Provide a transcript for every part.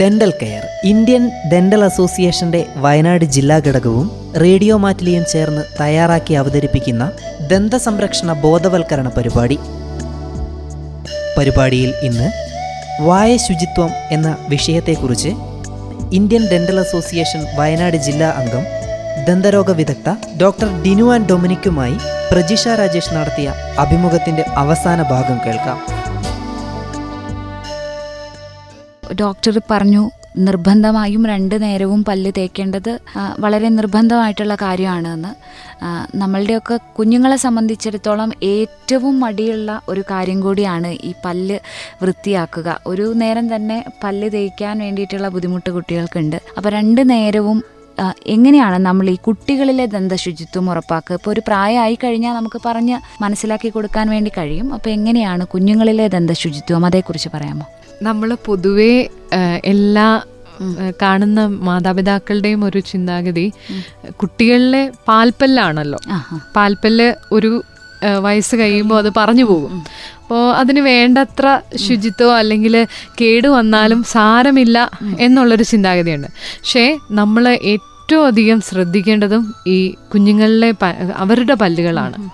Dental care Indian dental അസോസിയേഷന്റെ വയനാട് ജില്ലാ ഘടകവും റേഡിയോ മാറ്റിലിയും ചേർന്ന് തയ്യാറാക്കി അവതരിപ്പിക്കുന്ന ദന്ത സംരക്ഷണ ബോധവൽക്കരണ പരിപാടി. പരിപാടിയിൽ ഇന്ന് വായ ശുചിത്വം എന്ന വിഷയത്തെക്കുറിച്ച് ഇന്ത്യൻ ഡെന്റൽ അസോസിയേഷൻ വയനാട് ജില്ലാ അംഗം ദന്തരോഗ വിദഗ്ധ ഡോക്ടർ ഡിനു ആൻഡ് ഡൊമിനിക്കുമായി പ്രജിഷ രാജേഷ് നടത്തിയ അഭിമുഖത്തിന്റെ അവസാന ഭാഗം കേൾക്കാം. ഡോക്ടർ പറഞ്ഞു നിർബന്ധമായും രണ്ട് നേരവും പല്ല് തേക്കേണ്ടത് വളരെ നിർബന്ധമായിട്ടുള്ള കാര്യമാണ് എന്ന് നമ്മളുടെയൊക്കെ കുഞ്ഞുങ്ങളെ സംബന്ധിച്ചിടത്തോളം ഏറ്റവും മടിയുള്ള ഒരു കാര്യം കൂടിയാണ് ഈ പല്ല് വൃത്തിയാക്കുക. ഒരു നേരം തന്നെ പല്ല് തേക്കാൻ വേണ്ടിയിട്ടുള്ള ബുദ്ധിമുട്ട് കുട്ടികൾക്കുണ്ട്. അപ്പോൾ രണ്ട് നേരവും എങ്ങനെയാണ് നമ്മൾ ഈ കുട്ടികളിലെ ദന്തശുചിത്വം ഉറപ്പാക്കുക? ഇപ്പോൾ ഒരു പ്രായമായി കഴിഞ്ഞാൽ നമുക്ക് പറഞ്ഞ് മനസ്സിലാക്കി കൊടുക്കാൻ വേണ്ടി കഴിയും. അപ്പോൾ എങ്ങനെയാണ് കുഞ്ഞുങ്ങളിലെ ദന്തശുചിത്വം? അതേക്കുറിച്ച് പറയാമോ? നമ്മൾ പൊതുവേ എല്ലാ കാണുന്ന മാതാപിതാക്കളുടെയും ഒരു ചിന്താഗതി കുട്ടികളിലെ പാൽപ്പല്ലാണല്ലോ. പാൽപ്പല്ല് ഒരു വയസ്സ് കഴിയുമ്പോൾ അത് പറഞ്ഞു പോകും. അപ്പോൾ അതിന് വേണ്ടത്ര ശുചിത്വം അല്ലെങ്കിൽ കേട് വന്നാലും സാരമില്ല എന്നുള്ളൊരു ചിന്താഗതിയുണ്ട്. പക്ഷേ നമ്മൾ ഏറ്റവും അധികം ശ്രദ്ധിക്കേണ്ടതും ഈ കുഞ്ഞുങ്ങളിലെ പ- അവരുടെ പല്ലുകളാണ്.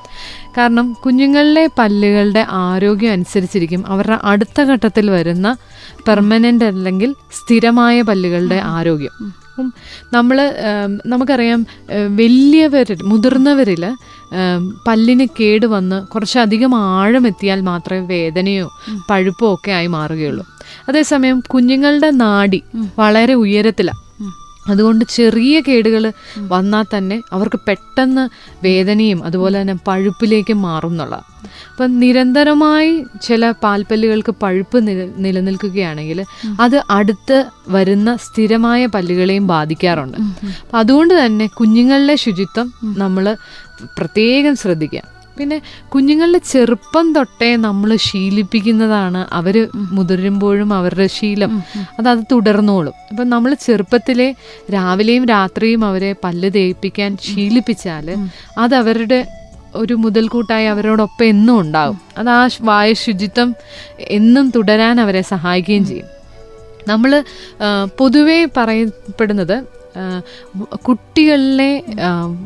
കാരണം കുഞ്ഞുങ്ങളിലെ പല്ലുകളുടെ ആരോഗ്യം അനുസരിച്ചിരിക്കും. അവരുടെ അടുത്ത ഘട്ടത്തിൽ വരുന്ന പെർമനന്റ് അല്ലെങ്കിൽ സ്ഥിരമായ പല്ലുകളുടെ ആരോഗ്യം. അപ്പം നമ്മൾ നമുക്കറിയാം വലിയവരിൽ മുതിർന്നവരിൽ പല്ലിന് കേട് വന്ന് കുറച്ചധികം ആഴം എത്തിയാൽ മാത്രമേ വേദനയോ പഴുപ്പോ ഒക്കെ ആയി മാറുകയുള്ളൂ. അതേസമയം കുഞ്ഞുങ്ങളുടെ നാടി വളരെ ഉയരത്തിലാണ് അതുകൊണ്ട് ചെറിയ കേടുകൾ വന്നാൽ തന്നെ അവർക്ക് പെട്ടെന്ന് വേദനയും അതുപോലെ തന്നെ പഴുപ്പിലേക്ക് മാറും എന്നുള്ള അപ്പം നിരന്തരമായി ചില പാൽപ്പല്ലുകൾക്ക് പഴുപ്പ് നില നിലനിൽക്കുകയാണെങ്കിൽ അത് അടുത്ത് വരുന്ന സ്ഥിരമായ പല്ലുകളെയും ബാധിക്കാറുണ്ട്. അപ്പം അതുകൊണ്ട് തന്നെ കുഞ്ഞുങ്ങളുടെ ശുചിത്വം നമ്മൾ പ്രത്യേകം ശ്രദ്ധിക്കുക. പിന്നെ കുഞ്ഞുങ്ങളുടെ ചെറുപ്പം തൊട്ടേ നമ്മൾ ശീലിപ്പിക്കുന്നതാണ്. അവർ മുതിരുമ്പോഴും അവരുടെ ശീലം. അത് അത് തുടർന്നോളും. അപ്പം നമ്മൾ ചെറുപ്പത്തിലെ രാവിലെയും രാത്രിയും അവരെ പല്ല് തേപ്പിക്കാൻ ശീലിപ്പിച്ചാൽ അത് അവരുടെ ഒരു മുതൽക്കൂട്ടായി അവരോടൊപ്പം എന്നും ഉണ്ടാകും അത് ആ വായ ശുചിത്വം എന്നും തുടരാൻ അവരെ സഹായിക്കുകയും ചെയ്യും. നമ്മൾ പൊതുവേ പറയപ്പെടുന്നത് കുട്ടികളിലെ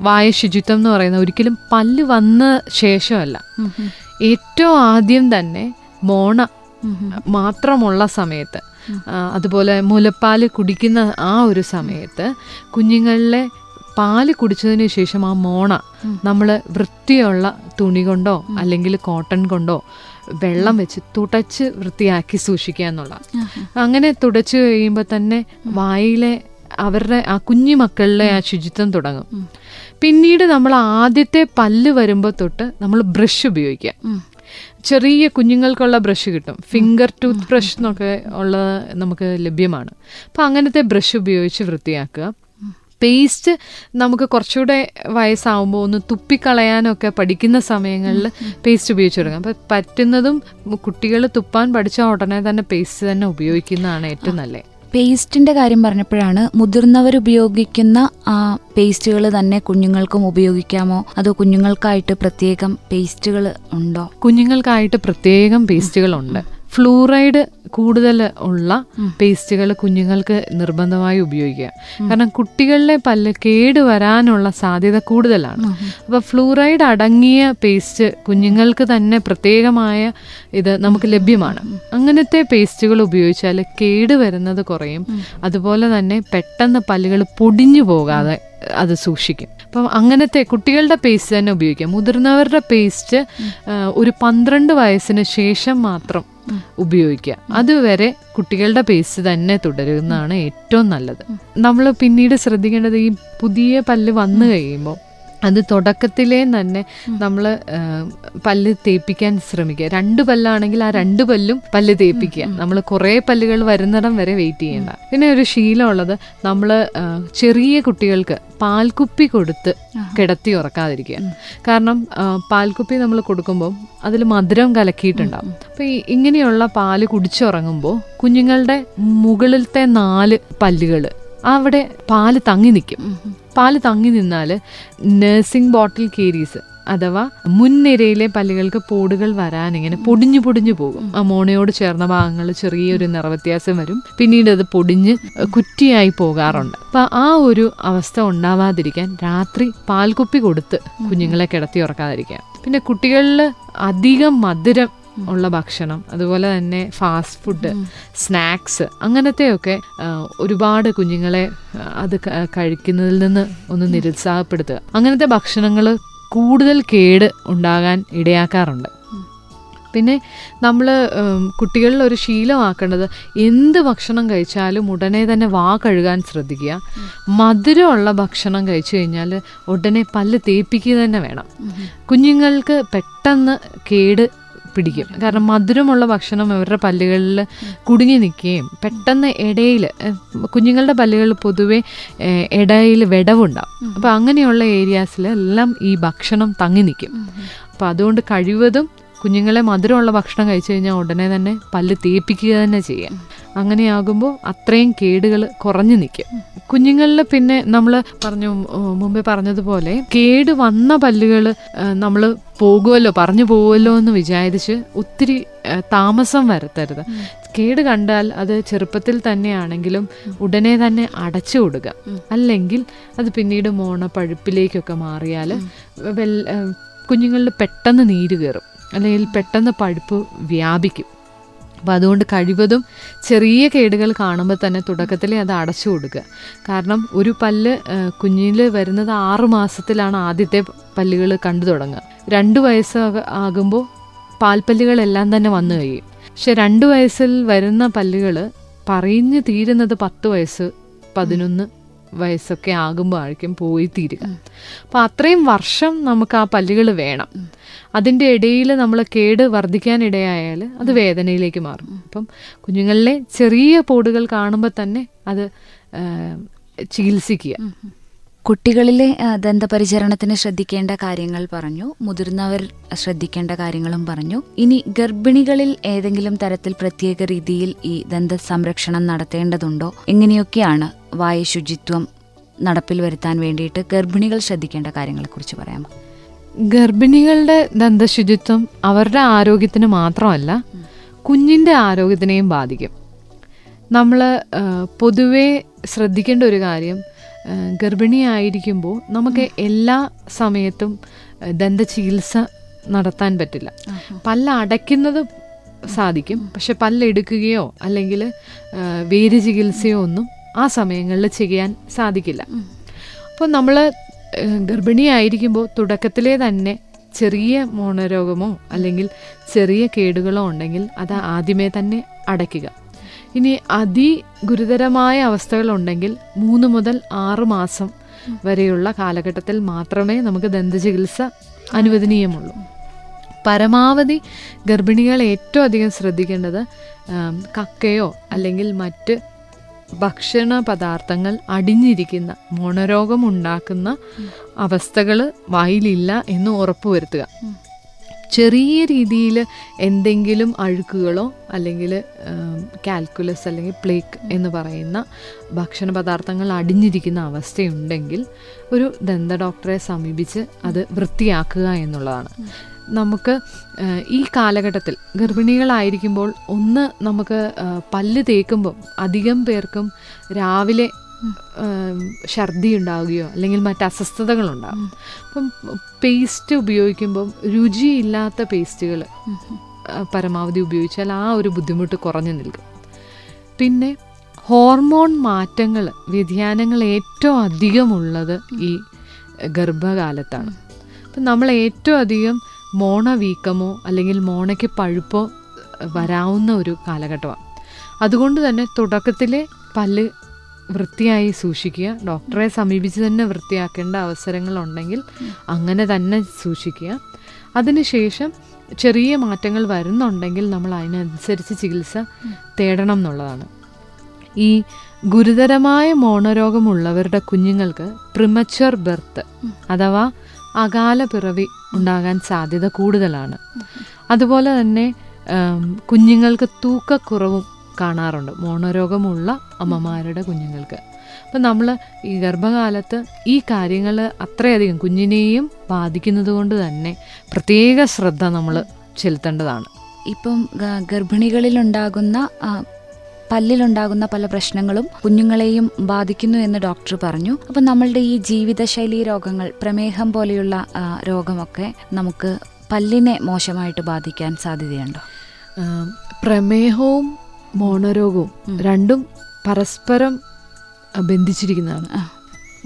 വായ ശുചിത്വം എന്ന് പറയുന്നത് ഒരിക്കലും പല്ല് വന്ന ശേഷമല്ല. ഏറ്റവും ആദ്യം തന്നെ മോണ മാത്രമുള്ള സമയത്ത് അതുപോലെ മുലപ്പാൽ കുടിക്കുന്ന ആ ഒരു സമയത്ത് കുഞ്ഞുങ്ങളിലെ പാൽ കുടിച്ചതിന് ശേഷം ആ മോണ നമ്മൾ വൃത്തിയുള്ള തുണി കൊണ്ടോ അല്ലെങ്കിൽ കോട്ടൺ കൊണ്ടോ വെള്ളം വെച്ച് തുടച്ച് വൃത്തിയാക്കി സൂക്ഷിക്കുക എന്നുള്ള അങ്ങനെ തുടച്ച് കഴിയുമ്പോൾ തന്നെ വായിലെ അവരുടെ ആ കുഞ്ഞു മക്കളിലെ ആ ശുചിത്വം തുടങ്ങും. പിന്നീട് നമ്മൾ ആദ്യത്തെ പല്ല് വരുമ്പോൾ തൊട്ട് നമ്മൾ ബ്രഷ് ഉപയോഗിക്കുക. ചെറിയ കുഞ്ഞുങ്ങൾക്കുള്ള ബ്രഷ് കിട്ടും. ഫിംഗർ ടൂത്ത് ബ്രഷ് എന്നൊക്കെ ഉള്ള നമുക്ക് ലഭ്യമാണ്. അപ്പം അങ്ങനത്തെ ബ്രഷ് ഉപയോഗിച്ച് വൃത്തിയാക്കുക. പേസ്റ്റ് നമുക്ക് കുറച്ചുകൂടെ വയസ്സാവുമ്പോൾ ഒന്ന് തുപ്പിക്കളയാനൊക്കെ പഠിക്കുന്ന സമയങ്ങളിൽ പേസ്റ്റ് ഉപയോഗിച്ച് തുടങ്ങാം. അപ്പം പറ്റുന്നതും കുട്ടികൾ തുപ്പാൻ പഠിച്ച ഉടനെ തന്നെ പേസ്റ്റ് തന്നെ ഉപയോഗിക്കുന്നതാണ് ഏറ്റവും നല്ലത്. പേസ്റ്റിന്റെ കാര്യം പറഞ്ഞപ്പോഴാണ് മുതിർന്നവർ ഉപയോഗിക്കുന്ന ആ പേസ്റ്റുകൾ തന്നെ കുഞ്ഞുങ്ങൾക്കും ഉപയോഗിക്കാമോ? അതോ കുഞ്ഞുങ്ങൾക്കായിട്ട് പ്രത്യേകം പേസ്റ്റുകൾ ഉണ്ടോ? കുഞ്ഞുങ്ങൾക്കായിട്ട് പ്രത്യേകം പേസ്റ്റുകളുണ്ട് ഫ്ലൂറൈഡ് കൂടുതൽ ഉള്ള പേസ്റ്റുകൾ കുഞ്ഞുങ്ങൾക്ക് നിർബന്ധമായി ഉപയോഗിക്കുക. കാരണം കുട്ടികളിലെ പല്ല് കേട് വരാനുള്ള സാധ്യത കൂടുതലാണ്. അപ്പോൾ ഫ്ലൂറൈഡ് അടങ്ങിയ പേസ്റ്റ് കുഞ്ഞുങ്ങൾക്ക് തന്നെ പ്രത്യേകമായ ഇത് നമുക്ക് ലഭ്യമാണ്. അങ്ങനത്തെ പേസ്റ്റുകൾ ഉപയോഗിച്ചാൽ കേട് വരുന്നത് കുറയും. അതുപോലെ തന്നെ പെട്ടെന്ന് പല്ലുകൾ പൊടിഞ്ഞു പോകാതെ അത് സൂക്ഷിക്കും. അപ്പം അങ്ങനത്തെ കുട്ടികളുടെ പേസ്റ്റ് തന്നെ ഉപയോഗിക്കാം. മുതിർന്നവരുടെ പേസ്റ്റ് ഒരു പന്ത്രണ്ട് വയസ്സിന് ശേഷം മാത്രം ഉപയോഗിക്കുക. അതുവരെ കുട്ടികളുടെ പേസ് തന്നെ തുടരുന്നതാണ് ഏറ്റവും നല്ലത്. നമ്മൾ പിന്നീട് ശ്രദ്ധിക്കേണ്ടത് ഈ പുതിയ പല്ല് വന്നു കഴിയുമ്പോൾ അത് തുടക്കത്തിലേ തന്നെ നമ്മൾ പല്ല് തേപ്പിക്കാൻ ശ്രമിക്കുക. രണ്ട് പല്ലാണെങ്കിൽ ആ രണ്ട് പല്ലും പല്ല് തേപ്പിക്കുക. നമ്മൾ കുറേ പല്ലുകൾ വരുന്നിടം വരെ വെയിറ്റ് ചെയ്യേണ്ട. പിന്നെ ഒരു ശീലമുള്ളത് നമ്മൾ ചെറിയ കുട്ടികൾക്ക് പാൽക്കുപ്പി കൊടുത്ത് കിടത്തി ഉറക്കാതിരിക്കുക. കാരണം പാൽക്കുപ്പി നമ്മൾ കൊടുക്കുമ്പോൾ അതിൽ മധുരം കലക്കിയിട്ടുണ്ടാകും അപ്പോൾ ഈ ഇങ്ങനെയുള്ള പാൽ കുടിച്ചുറങ്ങുമ്പോൾ കുഞ്ഞുങ്ങളുടെ മുകളിലത്തെ നാല് പല്ലുകൾ അവിടെ പാൽ തങ്ങി നിൽക്കും. പാൽ തങ്ങി നിന്നാൽ നഴ്സിംഗ് ബോട്ടിൽ കേരീസ് അഥവാ മുൻനിരയിലെ പല്ലുകൾക്ക് പോടുകൾ വരാൻ ഇങ്ങനെ പൊടിഞ്ഞു പൊടിഞ്ഞു പോകും. ആ മോണയോട് ചേർന്ന ഭാഗങ്ങൾ ചെറിയൊരു നിറവ്യത്യാസം വരും. പിന്നീട് അത് പൊടിഞ്ഞ് കുറ്റിയായി പോകാറുണ്ട്. അപ്പൊ ആ ഒരു അവസ്ഥ ഉണ്ടാവാതിരിക്കാൻ രാത്രി പാൽക്കുപ്പി കൊടുത്ത് കുഞ്ഞുങ്ങളെ കിടത്തി ഉറക്കാതിരിക്കാം പിന്നെ കുട്ടികളിൽ അധികം മധുരം ഉള്ള ഭക്ഷണം അതുപോലെ തന്നെ ഫാസ്റ്റ് ഫുഡ് സ്നാക്സ് അങ്ങനത്തെയൊക്കെ ഒരുപാട് കുഞ്ഞുങ്ങളെ അത് കഴിക്കുന്നതിൽ നിന്ന് ഒന്ന് നിരുത്സാഹപ്പെടുത്തുക. അങ്ങനത്തെ ഭക്ഷണങ്ങൾ കൂടുതൽ കേട് ഉണ്ടാകാൻ ഇടയാക്കാറുണ്ട്. പിന്നെ നമ്മൾ കുട്ടികളിൽ ഒരു ശീലമാക്കേണ്ടത് എന്ത് ഭക്ഷണം കഴിച്ചാലും ഉടനെ തന്നെ വാ കഴുകാൻ ശ്രദ്ധിക്കുക. മധുരമുള്ള ഭക്ഷണം കഴിച്ചു കഴിഞ്ഞാൽ ഉടനെ പല്ല് തേപ്പിക്കുക തന്നെ വേണം. കുഞ്ഞുങ്ങൾക്ക് പെട്ടെന്ന് കേട് പിടിക്കും. കാരണം മധുരമുള്ള ഭക്ഷണം അവരുടെ പല്ലുകളിൽ കുടുങ്ങി നിൽക്കുകയും പെട്ടെന്ന് ഇടയിൽ കുഞ്ഞുങ്ങളുടെ പല്ലുകളിൽ പൊതുവെ ഇടയിൽ വിടവുണ്ടാവും. അപ്പോൾ അങ്ങനെയുള്ള ഏരിയാസിൽ എല്ലാം ഈ ഭക്ഷണം തങ്ങി നിൽക്കും. അപ്പോൾ അതുകൊണ്ട് കഴിവതും കുഞ്ഞുങ്ങളെ മധുരമുള്ള ഭക്ഷണം കഴിച്ചു കഴിഞ്ഞാൽ ഉടനെ തന്നെ പല്ല് തേപ്പിക്കുക തന്നെ ചെയ്യാം. അങ്ങനെയാകുമ്പോൾ അത്രയും കേടുകൾ കുറഞ്ഞു നിൽക്കും കുഞ്ഞുങ്ങളിൽ പിന്നെ നമ്മൾ പറഞ്ഞു മുമ്പേ പറഞ്ഞതുപോലെ കേട് വന്ന പല്ലുകൾ നമ്മൾ പോകുമല്ലോ പറഞ്ഞു പോകുമല്ലോ എന്ന് വിചാരിച്ച് ഒത്തിരി താമസം വരുത്തരുത്. കേട് കണ്ടാൽ അത് ചെറുപ്പത്തിൽ തന്നെയാണെങ്കിലും ഉടനെ തന്നെ അടച്ചു കൊടുക്കുക അല്ലെങ്കിൽ അത് പിന്നീട് മോണ പഴുപ്പിലേക്കൊക്കെ മാറിയാൽ വെൽ കുഞ്ഞുങ്ങളിൽ പെട്ടെന്ന് നീര് കയറും അല്ലെങ്കിൽ പെട്ടെന്ന് പഴുപ്പ് വ്യാപിക്കും. അപ്പോൾ അതുകൊണ്ട് കഴിവതും ചെറിയ കേടുകൾ കാണുമ്പോൾ തന്നെ തുടക്കത്തിൽ അത് അടച്ചു കൊടുക്കുക. കാരണം ഒരു പല്ല് കുഞ്ഞിൽ വരുന്നത് ആറ് മാസത്തിലാണ് ആദ്യത്തെ പല്ലുകൾ കണ്ടു തുടങ്ങുക. രണ്ട് വയസ്സ് ആകുമ്പോൾ പാൽപ്പല്ലുകളെല്ലാം തന്നെ വന്നു കഴിയും. പക്ഷെ രണ്ട് വയസ്സിൽ വരുന്ന പല്ലുകൾ പറഞ്ഞു തീരുന്നത് പത്ത് വയസ്സ് പതിനൊന്ന് വയസ്സൊക്കെ ആകുമ്പോഴായിരിക്കും പോയി തീരുക. അപ്പോൾ അത്രയും വർഷം നമുക്ക് ആ പല്ലുകൾ വേണം. അതിന്റെ ഇടയിൽ നമ്മൾ കേട് വർദ്ധിക്കാനിടയായാൽ അത് വേദനയിലേക്ക് മാറും. അപ്പം കുഞ്ഞുങ്ങളിലെ ചെറിയ പോടുകൾ കാണുമ്പോൾ തന്നെ അത് ചികിത്സിക്കുക. കുട്ടികളിലെ ദന്തപരിചരണത്തിന് ശ്രദ്ധിക്കേണ്ട കാര്യങ്ങൾ പറഞ്ഞു. മുതിർന്നവർ ശ്രദ്ധിക്കേണ്ട കാര്യങ്ങളും പറഞ്ഞു. ഇനി ഗർഭിണികളിൽ ഏതെങ്കിലും തരത്തിൽ പ്രത്യേക രീതിയിൽ ഈ ദന്ത സംരക്ഷണം നടത്തേണ്ടതുണ്ടോ? എങ്ങനെയൊക്കെയാണ് വായു ശുചിത്വം നടപ്പിൽ വരുത്താൻ വേണ്ടിയിട്ട് ഗർഭിണികൾ ശ്രദ്ധിക്കേണ്ട കാര്യങ്ങളെക്കുറിച്ച് പറയാമോ? ഗർഭിണികളുടെ ദന്തശുചിത്വം അവരുടെ ആരോഗ്യത്തിന് മാത്രമല്ല കുഞ്ഞിന്റെ ആരോഗ്യത്തിനെയും ബാധിക്കും. നമ്മൾ പൊതുവേ ശ്രദ്ധിക്കേണ്ട ഒരു കാര്യം ഗർഭിണിയായിരിക്കുമ്പോൾ നമുക്ക് എല്ലാ സമയത്തും ദന്തചികിത്സ നടത്താൻ പറ്റില്ല. പല്ല് അടയ്ക്കുന്നത് സാധിക്കും പക്ഷെ പല്ലെടുക്കുകയോ അല്ലെങ്കിൽ വേര് ചികിത്സയോ ഒന്നും ആ സമയങ്ങളിൽ ചെയ്യാൻ സാധിക്കില്ല. അപ്പോൾ നമ്മൾ ഗർഭിണിയായിരിക്കുമ്പോൾ തുടക്കത്തിലേ തന്നെ ചെറിയ മോണരോഗമോ അല്ലെങ്കിൽ ചെറിയ കേടുകളോ ഉണ്ടെങ്കിൽ അത് ആദ്യമേ തന്നെ അടയ്ക്കുക. ഇനി അതി ഗുരുതരമായ അവസ്ഥകളുണ്ടെങ്കിൽ മൂന്ന് മുതൽ ആറ് മാസം വരെയുള്ള കാലഘട്ടത്തിൽ മാത്രമേ നമുക്ക് ദന്തചികിത്സ അനുവദനീയമുള്ളൂ. പരമാവധി ഗർഭിണികൾ ഏറ്റവും അധികം ശ്രദ്ധിക്കേണ്ടത് കക്കയോ അല്ലെങ്കിൽ മറ്റ് ഭക്ഷണ പദാർത്ഥങ്ങൾ അടിഞ്ഞിരിക്കുന്ന മോണരോഗം ഉണ്ടാക്കുന്ന അവസ്ഥകൾ വായിലില്ല എന്ന് ഉറപ്പുവരുത്തുക. ചെറിയ രീതിയിൽ എന്തെങ്കിലും അഴുക്കുകളോ അല്ലെങ്കിൽ കാൽക്കുലസ് അല്ലെങ്കിൽ പ്ലേക്ക് എന്ന് പറയുന്ന ഭക്ഷണ പദാർത്ഥങ്ങൾ അടിഞ്ഞിരിക്കുന്ന അവസ്ഥയുണ്ടെങ്കിൽ ഒരു ദന്ത ഡോക്ടറെ സമീപിച്ച് അത് വൃത്തിയാക്കുക എന്നുള്ളതാണ്. നമുക്ക് ഈ കാലഘട്ടത്തിൽ ഗർഭിണികളായിരിക്കുമ്പോൾ ഒന്ന് നമുക്ക് പല്ല് തേക്കുമ്പം അധികം പേർക്കും രാവിലെ ഛർദി ഉണ്ടാവുകയോ അല്ലെങ്കിൽ മറ്റ് അസ്വസ്ഥതകളുണ്ടാകും അപ്പം പേസ്റ്റ് ഉപയോഗിക്കുമ്പം രുചിയില്ലാത്ത പേസ്റ്റുകൾ പരമാവധി ഉപയോഗിച്ചാൽ ആ ഒരു ബുദ്ധിമുട്ട് കുറഞ്ഞു നിൽക്കും. പിന്നെ ഹോർമോൺ മാറ്റങ്ങൾ വ്യതിയാനങ്ങൾ ഏറ്റവും അധികമുള്ളത് ഈ ഗർഭകാലത്താണ്. അപ്പം നമ്മൾ ഏറ്റവും അധികം മോണ വീക്കമോ അല്ലെങ്കിൽ മോണയ്ക്ക് പഴുപ്പോ വരാവുന്ന ഒരു കാലഘട്ടമാണ്. അതുകൊണ്ട് തന്നെ തുടക്കത്തിലെ പല്ല് വൃത്തിയായി സൂക്ഷിക്കുക ഡോക്ടറെ സമീപിച്ച് തന്നെ വൃത്തിയാക്കേണ്ട അവസരങ്ങളുണ്ടെങ്കിൽ അങ്ങനെ തന്നെ സൂക്ഷിക്കുക. അതിനുശേഷം ചെറിയ മാറ്റങ്ങൾ വരുന്നുണ്ടെങ്കിൽ നമ്മൾ അതിനനുസരിച്ച് ചികിത്സ തേടണം എന്നുള്ളതാണ്. ഈ ഗുരുതരമായ മോണരോഗമുള്ളവരുടെ കുഞ്ഞുങ്ങൾക്ക് പ്രിമച്വർ ബർത്ത് അഥവാ അകാല പിറവി ഉണ്ടാകാൻ സാധ്യത കൂടുതലാണ്. അതുപോലെ തന്നെ കുഞ്ഞുങ്ങൾക്ക് തൂക്കക്കുറവും കാണാറുണ്ട്. മോണരോഗമുള്ള അമ്മമാരുടെ കുഞ്ഞുങ്ങൾക്ക്. അപ്പം നമ്മൾ ഈ ഗർഭകാലത്ത് ഈ കാര്യങ്ങൾ അത്രയധികം കുഞ്ഞിനെയും ബാധിക്കുന്നത് കൊണ്ട് തന്നെ പ്രത്യേക ശ്രദ്ധ നമ്മൾ ചെലുത്തേണ്ടതാണ്. ഇപ്പം ഗർഭിണികളിലുണ്ടാകുന്ന പല്ലിലുണ്ടാകുന്ന പല പ്രശ്നങ്ങളും കുഞ്ഞുങ്ങളെയും ബാധിക്കുന്നു എന്ന് ഡോക്ടർ പറഞ്ഞു. അപ്പം നമ്മളുടെ ഈ ജീവിതശൈലി രോഗങ്ങൾ പ്രമേഹം പോലെയുള്ള രോഗമൊക്കെ നമുക്ക് പല്ലിനെ മോശമായിട്ട് ബാധിക്കാൻ സാധ്യതയുണ്ടോ? പ്രമേഹവും മോണരോഗവും രണ്ടും പരസ്പരം ബന്ധിച്ചിരിക്കുന്നതാണ്.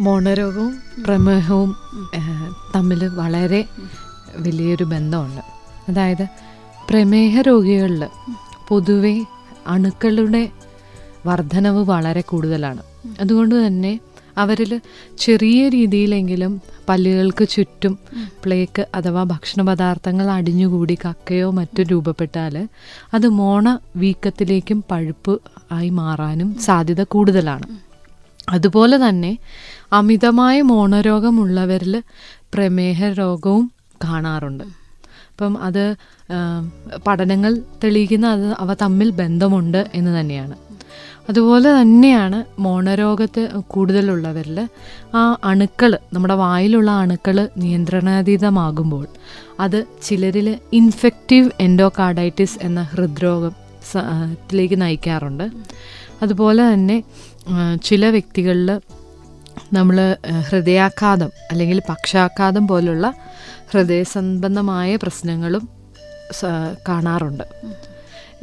മോണരോഗവും പ്രമേഹവും തമ്മിൽ വളരെ വലിയൊരു ബന്ധമുണ്ട്. അതായത് പ്രമേഹ രോഗികളിൽ പൊതുവെ അണുക്കളുടെ വർധനവ് വളരെ കൂടുതലാണ്. അതുകൊണ്ട് തന്നെ അവരിൽ ചെറിയ രീതിയിലെങ്കിലും പല്ലുകൾക്ക് ചുറ്റും പ്ലേക്ക് അഥവാ ഭക്ഷണ പദാർത്ഥങ്ങൾ അടിഞ്ഞുകൂടി കക്കയോ മറ്റോ രൂപപ്പെട്ടാൽ അത് മോണ വീക്കത്തിലേക്കും പഴുപ്പ് ആയി മാറാനും സാധ്യത കൂടുതലാണ്. അതുപോലെ തന്നെ അമിതമായ മോണരോഗമുള്ളവരിൽ പ്രമേഹ രോഗവും കാണാറുണ്ട്. അപ്പം അത് പഠനങ്ങൾ തെളിയിക്കുന്ന അത് അവ തമ്മിൽ ബന്ധമുണ്ട് എന്ന് തന്നെയാണ്. അതുപോലെ തന്നെയാണ് മോണരോഗത്ത് കൂടുതലുള്ളവരിൽ ആ അണുക്കൾ നമ്മുടെ വായിലുള്ള അണുക്കൾ നിയന്ത്രണാതീതമാകുമ്പോൾ അത് ചിലരിൽ ഇൻഫെക്റ്റീവ് എൻഡോകാർഡൈറ്റിസ് എന്ന ഹൃദ്രോഗം ത്തിലേക്ക് നയിക്കാറുണ്ട്. അതുപോലെ തന്നെ ചില വ്യക്തികളിൽ നമ്മൾ ഹൃദയാഘാതം അല്ലെങ്കിൽ പക്ഷാഘാതം പോലുള്ള ഹൃദയ സംബന്ധമായ പ്രശ്നങ്ങളും കാണാറുണ്ട്.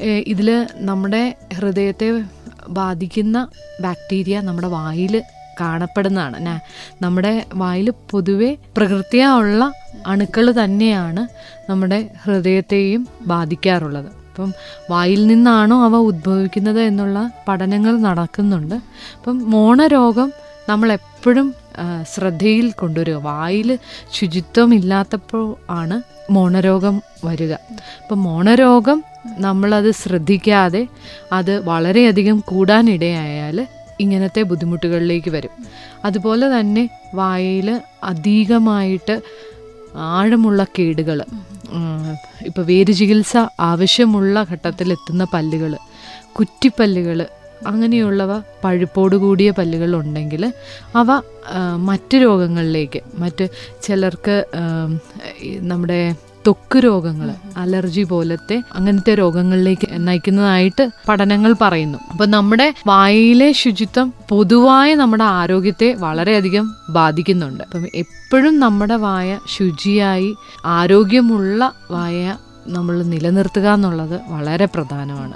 ഇതിൽ നമ്മുടെ ഹൃദയത്തെ ബാധിക്കുന്ന ബാക്ടീരിയ നമ്മുടെ വായിൽ കാണപ്പെടുന്നതാണ്. നമ്മുടെ വായിൽ പൊതുവെ പ്രകൃതിയാ ഉള്ള അണുക്കൾ തന്നെയാണ് നമ്മുടെ ഹൃദയത്തെയും ബാധിക്കാറുള്ളത്. അപ്പം വായിൽ നിന്നാണോ അവ ഉദ്ഭവിക്കുന്നത് എന്നുള്ള പഠനങ്ങൾ നടക്കുന്നുണ്ട്. അപ്പം മോണരോഗം ആ, ശ്രദ്ധയിൽ കൊണ്ടുവരിക. വായിൽ ശുചിത്വം ഇല്ലാത്തപ്പോൾ ആണ് മോണരോഗം വരിക. അപ്പം മോണരോഗം നമ്മളത് ശ്രദ്ധിക്കാതെ അത് വളരെയധികം കൂടാനിടയായാൽ ഇങ്ങനത്തെ ബുദ്ധിമുട്ടുകളിലേക്ക് വരും. അതുപോലെ തന്നെ വായിൽ അധികമായിട്ട് ആഴമുള്ള കേടുകൾ ഇപ്പോൾ വേര് ചികിത്സ ആവശ്യമുള്ള ഘട്ടത്തിലെത്തുന്ന പല്ലുകൾ കുറ്റിപ്പല്ലുകൾ അങ്ങനെയുള്ളവ പഴുപ്പോട് കൂടിയ പല്ലുകൾ ഉണ്ടെങ്കിൽ അവ മറ്റ് രോഗങ്ങളിലേക്ക് മറ്റ് ചിലർക്ക് നമ്മുടെ തൊക്ക് രോഗങ്ങൾ അലർജി പോലത്തെ അങ്ങനത്തെ രോഗങ്ങളിലേക്ക് നയിക്കുന്നതായിട്ട് പഠനങ്ങൾ പറയുന്നു. അപ്പൊ നമ്മുടെ വായിലെ ശുചിത്വം പൊതുവായ നമ്മുടെ ആരോഗ്യത്തെ വളരെയധികം ബാധിക്കുന്നുണ്ട്. അപ്പം എപ്പോഴും നമ്മുടെ വായ ശുചിയായി ആരോഗ്യമുള്ള വായ നമ്മൾ നിലനിർത്തുക എന്നുള്ളത് വളരെ പ്രധാനമാണ്.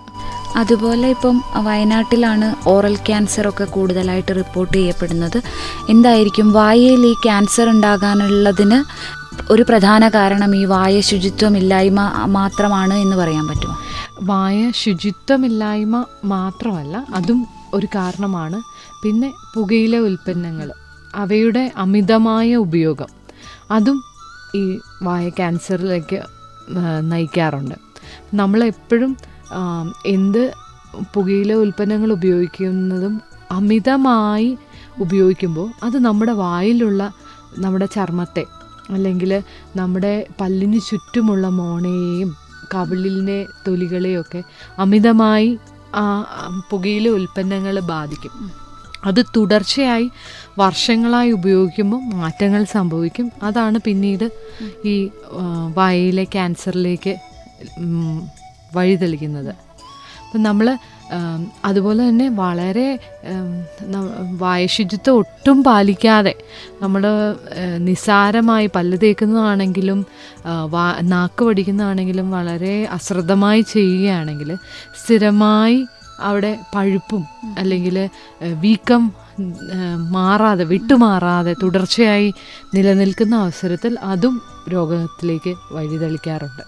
അതുപോലെ ഇപ്പം വയനാട്ടിലാണ് ഓറൽ ക്യാൻസർ ഒക്കെ കൂടുതലായിട്ട് റിപ്പോർട്ട് ചെയ്യപ്പെടുന്നത്. എന്തായിരിക്കും? വായയിൽ ഈ ക്യാൻസർ ഉണ്ടാകാനുള്ളതിന് ഒരു പ്രധാന കാരണം ഈ വായ ശുചിത്വമില്ലായ്മ മാത്രമാണ് എന്ന് പറയാൻ പറ്റുമോ? വായ ശുചിത്വമില്ലായ്മ മാത്രമല്ല അതും ഒരു കാരണമാണ്. പിന്നെ പുകയിലെ ഉൽപ്പന്നങ്ങൾ അവയുടെ അമിതമായ ഉപയോഗം. അതും ഈ വായ ക്യാൻസറിലേക്ക് നയിക്കാറുണ്ട്. നമ്മളെപ്പോഴും എന്ത് പുകയില ഉൽപ്പന്നങ്ങൾ ഉപയോഗിക്കുന്നതും അമിതമായി ഉപയോഗിക്കുമ്പോൾ അത് നമ്മുടെ വായിലുള്ള നമ്മുടെ ചർമ്മത്തെ അല്ലെങ്കിൽ നമ്മുടെ പല്ലിന് ചുറ്റുമുള്ള മോണയെയും കവിളിലെ തൊലികളെയൊക്കെ അമിതമായി ആ, പുകയില ഉൽപ്പന്നങ്ങൾ ബാധിക്കും. അത് തുടർച്ചയായി വർഷങ്ങളായി ഉപയോഗിക്കുമ്പോൾ മാറ്റങ്ങൾ സംഭവിക്കും. അതാണ് പിന്നീട് ഈ വായയിലെ ക്യാൻസറിലേക്ക് വഴിതെളിക്കുന്നത് അപ്പം നമ്മൾ അതുപോലെ തന്നെ വളരെ വായശുചിത്വം ഒട്ടും പാലിക്കാതെ നമ്മൾ നിസ്സാരമായി പല്ല് തേക്കുന്നതാണെങ്കിലും വാ നാക്ക് പഠിക്കുന്നതാണെങ്കിലും വളരെ അശ്രദ്ധമായി ചെയ്യുകയാണെങ്കിൽ സ്ഥിരമായി അവിടെ പഴുപ്പും അല്ലെങ്കിൽ വീക്കം മാറാതെ വിട്ടുമാറാതെ തുടർച്ചയായി നിലനിൽക്കുന്ന അവസരത്തിൽ അതും രോഗത്തിലേക്ക് വഴിതെളിക്കാറുണ്ട്.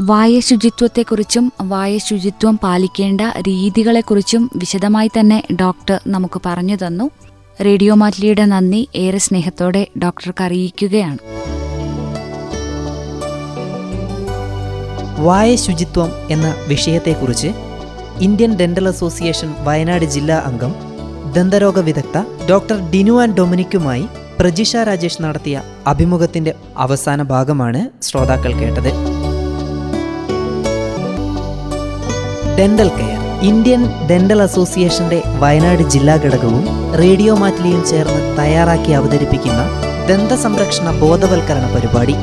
വായ ശുചിത്വത്തെക്കുറിച്ചും വായ ശുചിത്വം പാലിക്കേണ്ട രീതികളെക്കുറിച്ചും വിശദമായി തന്നെ ഡോക്ടർ നമുക്ക് പറഞ്ഞു തന്നു. റേഡിയോ മാറ്റ്ലിയുടെ നന്ദി. ഏറെ സ്നേഹത്തോടെ ഡോക്ടർക്ക് അറിയിക്കുകയാണ്. വായ ശുചിത്വം എന്ന വിഷയത്തെക്കുറിച്ച് ഇന്ത്യൻ ഡെന്റൽ അസോസിയേഷൻ വയനാട് ജില്ലാ അംഗം ദന്തരോഗ വിദഗ്ധ ഡോക്ടർ ഡിനു ആൻഡ് ഡൊമിനിക്കുമായി പ്രജിഷ രാജേഷ് നടത്തിയ അഭിമുഖത്തിന്റെ അവസാന ഭാഗമാണ് ശ്രോതാക്കൾ കേട്ടത്. ഡെന്റൽ കെയർ ഇന്ത്യൻ ഡെന്റൽ അസോസിയേഷന്റെ വയനാട് ജില്ലാ ഘടകവും റേഡിയോ മാറ്റിലിയും ചേർന്ന് തയ്യാറാക്കി അവതരിപ്പിക്കുന്ന ദന്ത സംരക്ഷണ ബോധവൽക്കരണ പരിപാടി.